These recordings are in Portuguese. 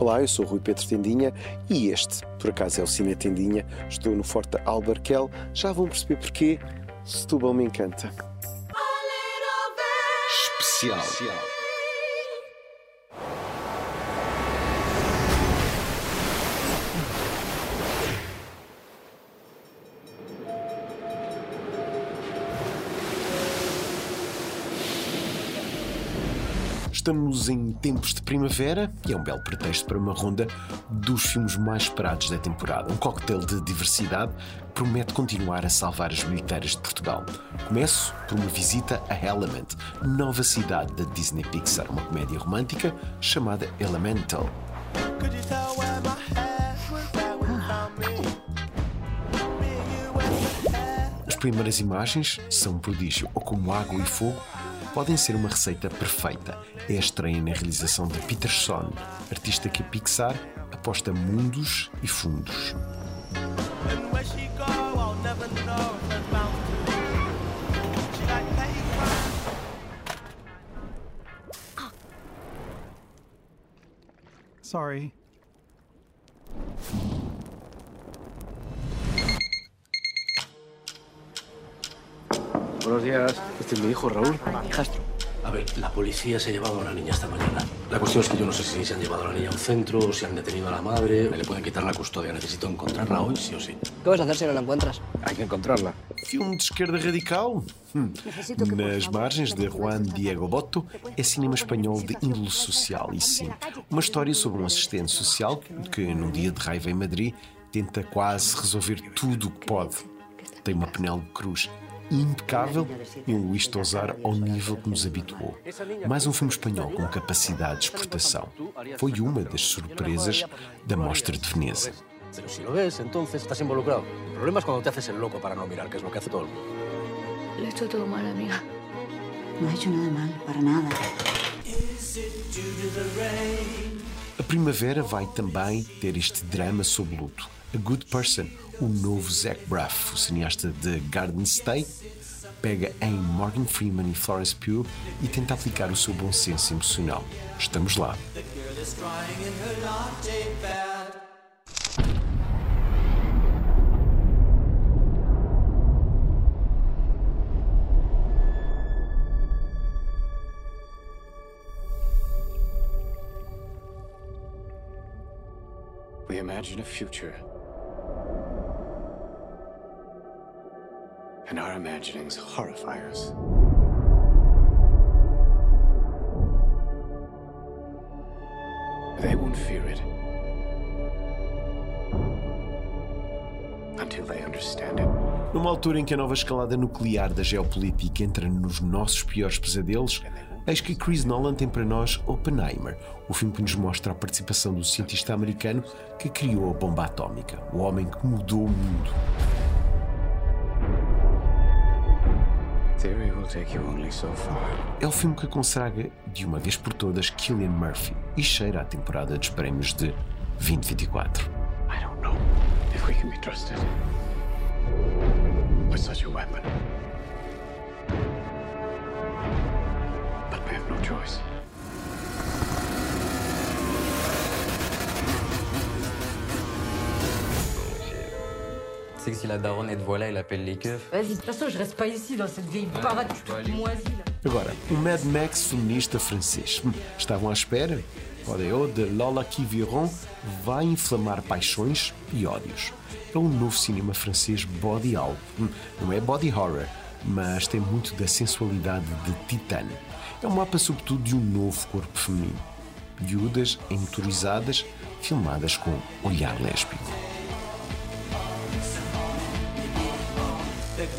Olá, eu sou Rui Pedro Tendinha e este, por acaso, é o Cine Tendinha. Estou no Forte Albarquel. Já vão perceber porquê. Setúbal me encanta. Especial. Estamos em tempos de primavera e é um belo pretexto para uma ronda dos filmes mais esperados da temporada. Um coquetel de diversidade promete continuar a salvar as bilheteiras de Portugal. Começo por uma visita a Element, nova cidade da Disney Pixar, uma comédia romântica chamada Elemental. As primeiras imagens são um prodígio, ou como água e fogo podem ser uma receita perfeita. É a estreia na realização de Peter Son, artista que a Pixar aposta mundos e fundos. Sorry. Buenos días. Este es mi hijo, Raúl. Hijastro. A ver, la policía se ha llevado a una niña esta mañana. La cuestión es que yo no sé si se han llevado a la niña a un centro, si han detenido a la madre, me le pueden quitar la custodia. Necesito encontrarla hoy, sí o sí. ¿Qué vas a hacer si no la encuentras? Hay que encontrarla. Filme de esquerda radical? Hum. Nas margens de Juan Diego Boto é cinema espanhol de índole social, e sim. Uma história sobre um assistente social que, num dia de raiva em Madrid, tenta quase resolver tudo o que pode. Tem uma Penélope Cruz impecável e um Luís Tosar ao nível que nos habituou. Mais um filme espanhol com capacidade de exportação. Foi uma das surpresas da Mostra de Veneza. Pero si lo ves, entonces estás involucrado. El problema es cuando te haces el loco para no mirar, que es lo que hace todo el mundo. Lo he hecho todo mal, amiga. No ha hecho nada mal, para nada. A primavera vai também ter este drama sobre luto. A Good Person, o novo Zach Braff, o cineasta de Garden State, pega em Morgan Freeman e Florence Pugh e tenta aplicar o seu bom senso emocional. Estamos lá. We imagine a future. And our imaginings horrify us. They won't fear it until they understand it. Numa altura em que a nova escalada nuclear da geopolítica entra nos nossos piores pesadelos, eis que Chris Nolan tem para nós Oppenheimer, o filme que nos mostra a participação do cientista americano que criou a bomba atómica, o homem que mudou o mundo. É o filme que consagra de uma vez por todas Killian Murphy e cheira à temporada dos prémios de 2024. I don't know if we can be trusted C'est que si la daronne est de voilà, elle appelle les keufs. Vas-y, de toute façon, je reste pas ici dans cette vieille baraque toute moisie. Agora, o Mad Max feminista francês. Hum, Estavam à espera? Odeo de Lola Quiviron vai inflamar paixões e ódios. É um novo cinema francês body horror. Hum, Não é body horror, mas tem muito da sensualidade de Titane. É um mapa, sobretudo, de um novo corpo feminino. Viúdas motorizadas, filmadas com olhar lésbico.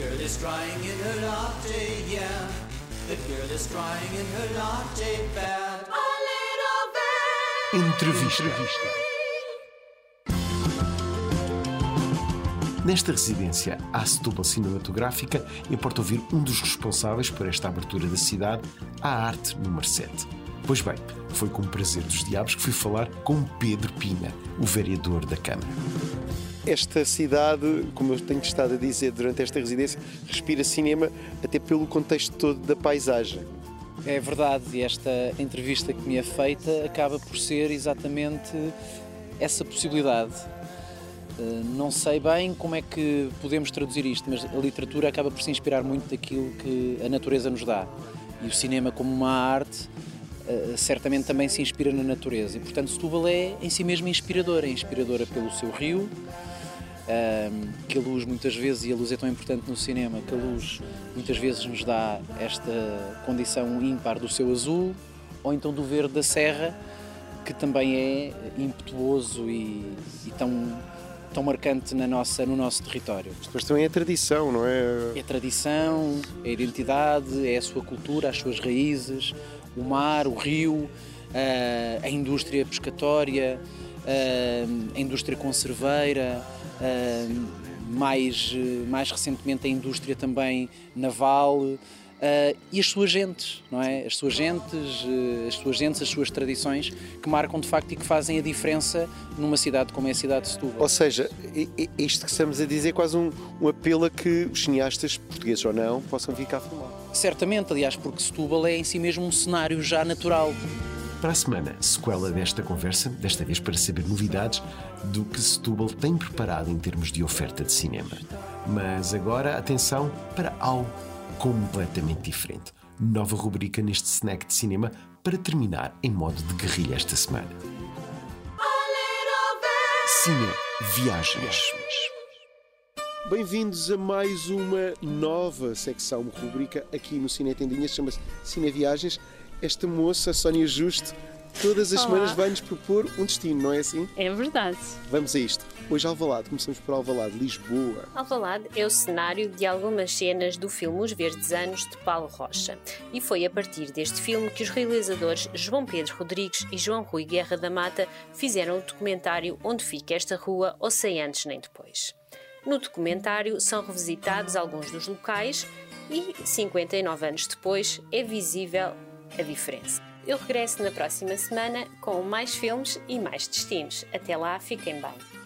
Girl is crying in her latte, yeah. The girl is crying in her latte bed. A little bit. Entrevista. Nesta residência à Setúbal Cinematográfica, importa ouvir um dos responsáveis por esta abertura da cidade à arte número 7. Pois bem, foi com o prazer dos diabos que fui falar com Pedro Pina, o vereador da Câmara. Esta cidade, como eu tenho estado a dizer durante esta residência, respira cinema até pelo contexto todo da paisagem. É verdade, e esta entrevista que me é feita acaba por ser exatamente essa possibilidade. Eh, não sei bem como é que podemos traduzir isto, mas a literatura acaba por se inspirar muito daquilo que a natureza nos dá. E o cinema, como uma arte, eh, certamente também se inspira na natureza. E, portanto, Setúbal é em si mesmo inspiradora. É inspiradora pelo seu rio, que a luz muitas vezes, e a luz é tão importante no cinema, que a luz muitas vezes nos dá esta condição ímpar do seu azul, ou então do verde da serra, que também é impetuoso e, e tão tão marcante na nossa, no nosso território. Depois também é a tradição, não é? É a tradição, é a identidade, é a sua cultura, as suas raízes, o mar, o rio, a indústria pescatória, a indústria conserveira, mais, mais recentemente a indústria também naval. Uh, e as suas gentes, não é? As suas gentes, uh, as suas gentes, as suas tradições que marcam de facto e que fazem a diferença numa cidade como é a cidade de Setúbal. Ou seja, isto que estamos a dizer é quase um, um apelo a que os cineastas, portugueses ou não, possam ficar a filmar. Certamente, aliás, porque Setúbal é em si mesmo um cenário já natural. Para a semana, sequela desta conversa, desta vez para saber novidades do que Setúbal tem preparado em termos de oferta de cinema. Mas agora, atenção para algo completamente diferente. Nova rubrica neste snack de cinema para terminar em modo de guerrilha esta semana. Cine Viagens. Bem-vindos a mais uma nova secção, rubrica aqui no Cine Tendinhas, chama-se Cine Viagens. Esta moça, Sónia Justo, todas as Olá. semanas vai-nos propor um destino, não é assim? É verdade. Vamos a isto. Hoje Alvalade, começamos por Alvalade, Lisboa. Alvalade é o cenário de algumas cenas do filme Os Verdes Anos de Paulo Rocha. E foi a partir deste filme que os realizadores João Pedro Rodrigues e João Rui Guerra da Mata fizeram o documentário Onde Fica Esta Rua, ou Sem Antes Nem Depois. No documentário são revisitados alguns dos locais e, 59 anos depois, é visível a diferença. Eu regresso na próxima semana com mais filmes e mais destinos. Até lá, fiquem bem.